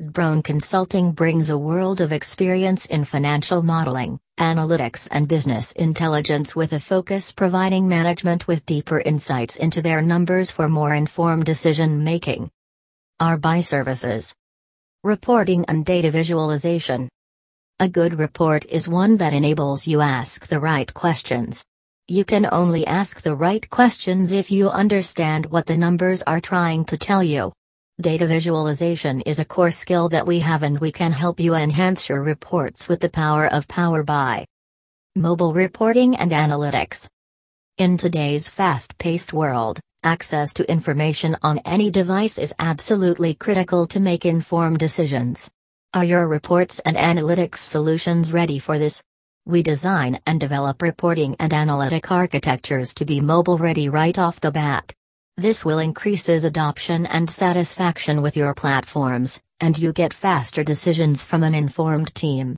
DBrown Consulting brings a world of experience in financial modeling, analytics, and business intelligence with a focus providing management with deeper insights into their numbers for more informed decision making. Our BI services Reporting and data visualization. A good report is one that enables you ask the right questions. You can only ask the right questions if you understand what the numbers are trying to tell you. Data visualization is a core skill that we have and we can help you enhance your reports with the power of Power BI. Mobile reporting and analytics. In today's fast paced world, access to information on any device is absolutely critical to make informed decisions. Are your reports and analytics solutions ready for this? We design and develop reporting and analytic architectures to be mobile ready right off the bat. This will increases adoption and satisfaction with your platforms, and you get faster decisions from an informed team.